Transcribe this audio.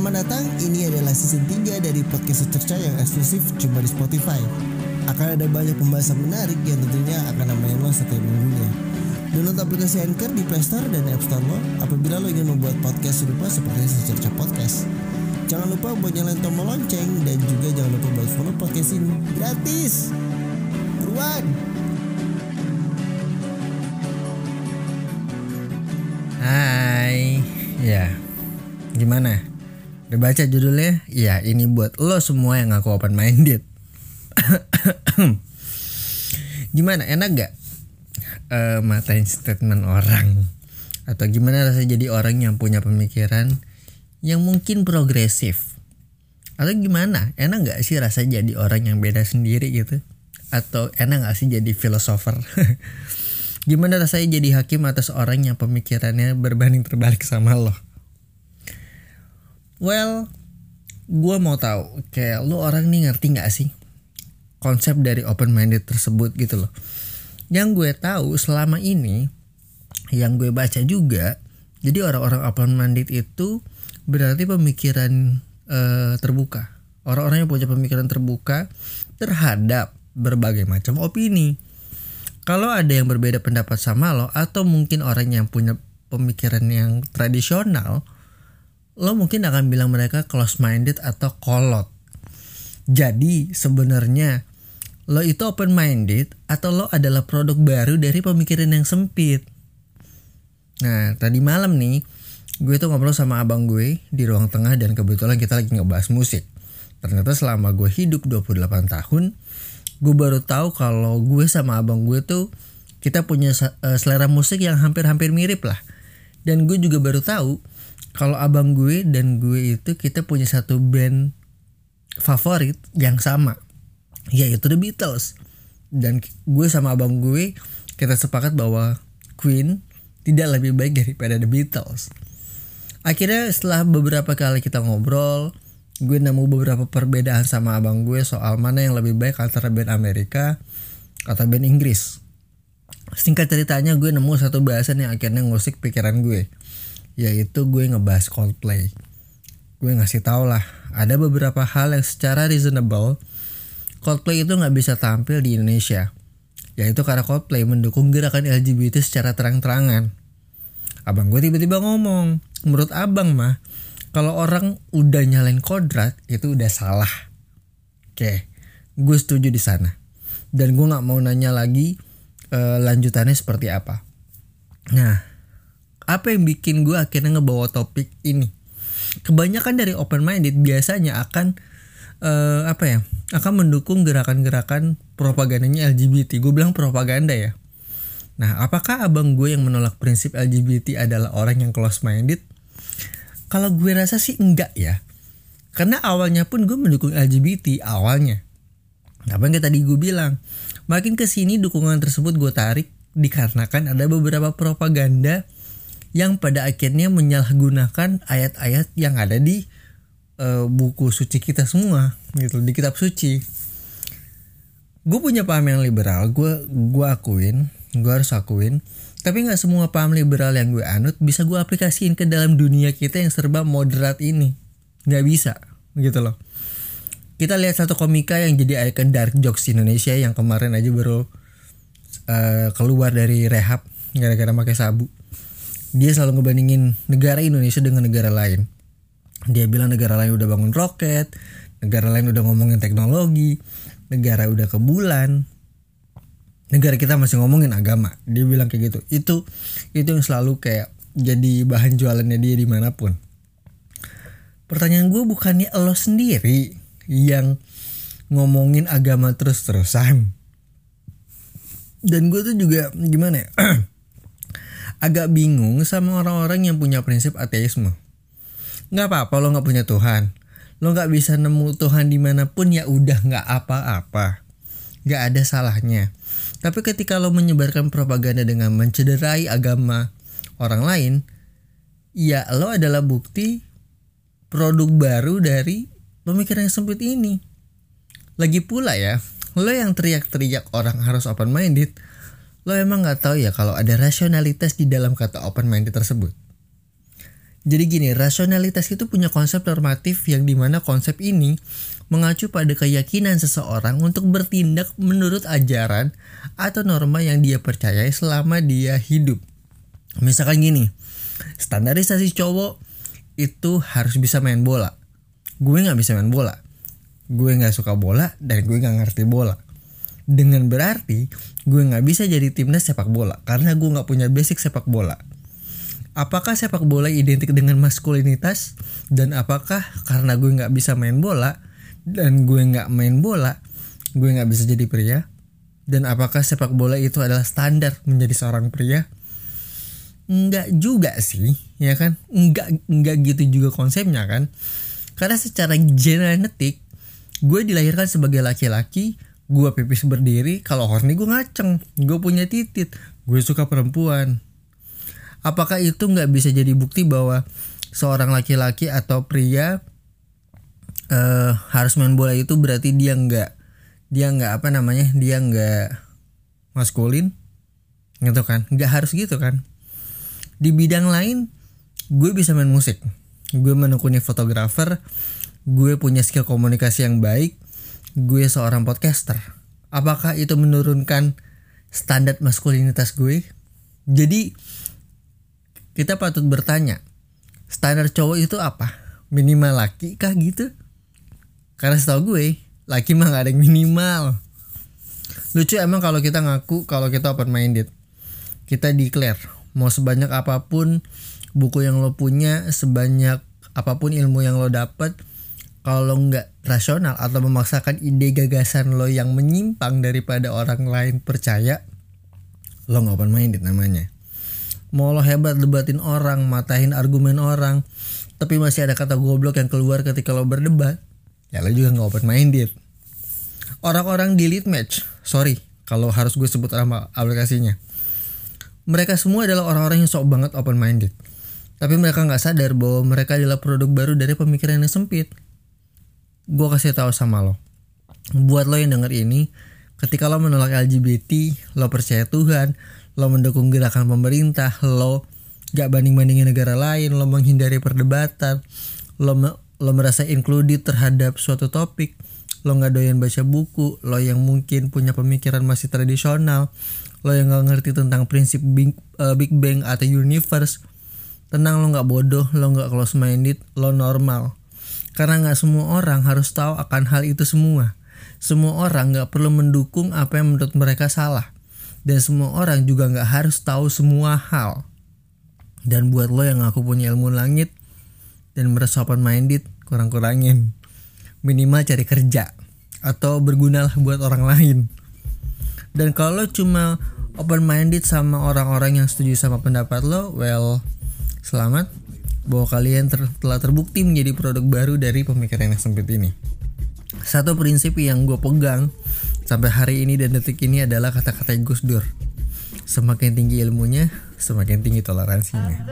Selamat datang, ini adalah season 3 dari podcast secerca yang eksklusif cuma di Spotify. Akan ada banyak pembahasan menarik yang tentunya akan nemenin lo setiap minggunya. Download aplikasi Anchor di Play Store dan App Store lo apabila lo ingin membuat podcast serupa seperti secerca podcast. Jangan lupa buat nyalain tombol lonceng dan juga jangan lupa buat follow podcast ini gratis. Buruan! Hai, ya gimana? Udah baca judulnya? Ya ini buat lo semua yang ngaku open minded. gimana? Enak gak? Uh, matain statement orang atau gimana rasanya jadi orang yang punya pemikiran yang mungkin progresif atau gimana enak gak sih rasa jadi orang yang beda sendiri gitu atau enak gak sih jadi filosofer Gimana rasanya jadi hakim atas orang yang pemikirannya berbanding terbalik sama lo? Well, gue mau tahu kayak lo orang nih ngerti nggak sih konsep dari open minded tersebut gitu loh. Yang gue tahu selama ini, yang gue baca juga, jadi orang-orang open minded itu berarti pemikiran uh, terbuka. Orang-orang yang punya pemikiran terbuka terhadap berbagai macam opini kalau ada yang berbeda pendapat sama lo atau mungkin orang yang punya pemikiran yang tradisional lo mungkin akan bilang mereka close minded atau kolot. Jadi sebenarnya lo itu open minded atau lo adalah produk baru dari pemikiran yang sempit? Nah tadi malam nih gue tuh ngobrol sama abang gue di ruang tengah dan kebetulan kita lagi ngebahas musik. Ternyata selama gue hidup 28 tahun gue baru tahu kalau gue sama abang gue tuh kita punya uh, selera musik yang hampir-hampir mirip lah. Dan gue juga baru tahu kalau abang gue dan gue itu kita punya satu band favorit yang sama yaitu The Beatles. Dan gue sama abang gue kita sepakat bahwa Queen tidak lebih baik daripada The Beatles. Akhirnya setelah beberapa kali kita ngobrol gue nemu beberapa perbedaan sama abang gue soal mana yang lebih baik antara band Amerika atau band Inggris. Singkat ceritanya gue nemu satu bahasan yang akhirnya ngusik pikiran gue, yaitu gue ngebahas Coldplay. Gue ngasih tau lah, ada beberapa hal yang secara reasonable Coldplay itu nggak bisa tampil di Indonesia, yaitu karena Coldplay mendukung gerakan LGBT secara terang-terangan. Abang gue tiba-tiba ngomong, menurut abang mah kalau orang udah nyalain kodrat itu udah salah. Oke, gue setuju di sana. Dan gue nggak mau nanya lagi uh, lanjutannya seperti apa. Nah, apa yang bikin gue akhirnya ngebawa topik ini? Kebanyakan dari open minded biasanya akan uh, apa ya? Akan mendukung gerakan-gerakan propagandanya LGBT. Gue bilang propaganda ya. Nah, apakah abang gue yang menolak prinsip LGBT adalah orang yang close minded? Kalau gue rasa sih enggak ya. Karena awalnya pun gue mendukung LGBT awalnya. Apa yang tadi gue bilang. Makin ke sini dukungan tersebut gue tarik dikarenakan ada beberapa propaganda yang pada akhirnya menyalahgunakan ayat-ayat yang ada di uh, buku suci kita semua gitu di kitab suci gue punya paham yang liberal gue gue akuin gue harus akuin tapi nggak semua paham liberal yang gue anut bisa gue aplikasiin ke dalam dunia kita yang serba moderat ini. Nggak bisa, gitu loh. Kita lihat satu komika yang jadi icon dark jokes Indonesia yang kemarin aja baru uh, keluar dari rehab gara-gara pakai sabu. Dia selalu ngebandingin negara Indonesia dengan negara lain. Dia bilang negara lain udah bangun roket, negara lain udah ngomongin teknologi, negara udah ke bulan, negara kita masih ngomongin agama. Dia bilang kayak gitu. Itu itu yang selalu kayak jadi bahan jualannya dia di mana pun. Pertanyaan gue bukannya lo sendiri yang ngomongin agama terus-terusan. Dan gue tuh juga gimana ya agak bingung sama orang-orang yang punya prinsip ateisme. Nggak apa-apa lo nggak punya Tuhan. Lo nggak bisa nemu Tuhan di mana pun ya udah nggak apa-apa. Nggak ada salahnya. Tapi ketika lo menyebarkan propaganda dengan mencederai agama orang lain, ya lo adalah bukti produk baru dari pemikiran yang sempit ini. Lagi pula ya, lo yang teriak-teriak orang harus open minded, lo emang nggak tahu ya kalau ada rasionalitas di dalam kata open minded tersebut. Jadi gini, rasionalitas itu punya konsep normatif yang di mana konsep ini mengacu pada keyakinan seseorang untuk bertindak menurut ajaran atau norma yang dia percayai selama dia hidup. Misalkan gini, standarisasi cowok itu harus bisa main bola. Gue nggak bisa main bola. Gue nggak suka bola dan gue nggak ngerti bola. Dengan berarti gue nggak bisa jadi timnas sepak bola karena gue nggak punya basic sepak bola. Apakah sepak bola identik dengan maskulinitas? Dan apakah karena gue nggak bisa main bola dan gue nggak main bola gue nggak bisa jadi pria? Dan apakah sepak bola itu adalah standar menjadi seorang pria? Enggak juga sih ya kan? Enggak enggak gitu juga konsepnya kan? Karena secara genetik gue dilahirkan sebagai laki-laki gue pipis berdiri kalau horny gue ngaceng. Gue punya titit. Gue suka perempuan. Apakah itu nggak bisa jadi bukti bahwa seorang laki-laki atau pria uh, harus main bola itu berarti dia nggak dia nggak apa namanya dia nggak maskulin? Gitu kan? Nggak harus gitu kan? Di bidang lain gue bisa main musik. Gue menekuni fotografer. Gue punya skill komunikasi yang baik gue seorang podcaster apakah itu menurunkan standar maskulinitas gue jadi kita patut bertanya, standar cowok itu apa? Minimal laki kah gitu? Karena setahu gue, laki mah gak ada yang minimal. Lucu emang kalau kita ngaku kalau kita open minded. Kita declare mau sebanyak apa pun buku yang lo punya, sebanyak apa pun ilmu yang lo dapat, kalau nggak rasional atau memaksakan ide gagasan lo yang menyimpang daripada orang lain percaya, lo nggak open minded namanya. Mau lo hebat debatin orang matahin argumen orang tapi masih ada kata goblok yang keluar ketika lo berdebat ya lo juga nggak open minded orang-orang di lead match sorry kalau harus gue sebut nama aplikasinya. Mereka semua adalah orang-orang yang sok banget open minded tapi mereka nggak sadar bahwa mereka adalah produk baru dari pemikiran yang sempit gue kasih tahu sama lo buat lo yang denger ini ketika lo menolak LGBT lo percaya Tuhan lo mendukung gerakan pemerintah, lo gak banding-bandingin negara lain, lo menghindari perdebatan, lo lo merasa included terhadap suatu topik, lo nggak doyan baca buku, lo yang mungkin punya pemikiran masih tradisional, lo yang nggak ngerti tentang prinsip Big, uh, Big Bang atau universe, tenang lo nggak bodoh, lo nggak close minded, lo normal. Karena nggak semua orang harus tahu akan hal itu semua. Semua orang nggak perlu mendukung apa yang menurut mereka salah. Dan semua orang juga nggak harus tahu semua hal. Dan buat lo yang aku punya ilmu langit dan merasa minded kurang-kurangin. Minimal cari kerja atau berguna buat orang lain. Dan kalau cuma open minded sama orang-orang yang setuju sama pendapat lo well selamat bahwa kalian ter telah terbukti menjadi produk baru dari pemikiran yang sempit ini satu prinsip yang gue pegang sampai hari ini dan detik ini adalah kata-kata Gus Dur. Semakin tinggi ilmunya, semakin tinggi toleransinya.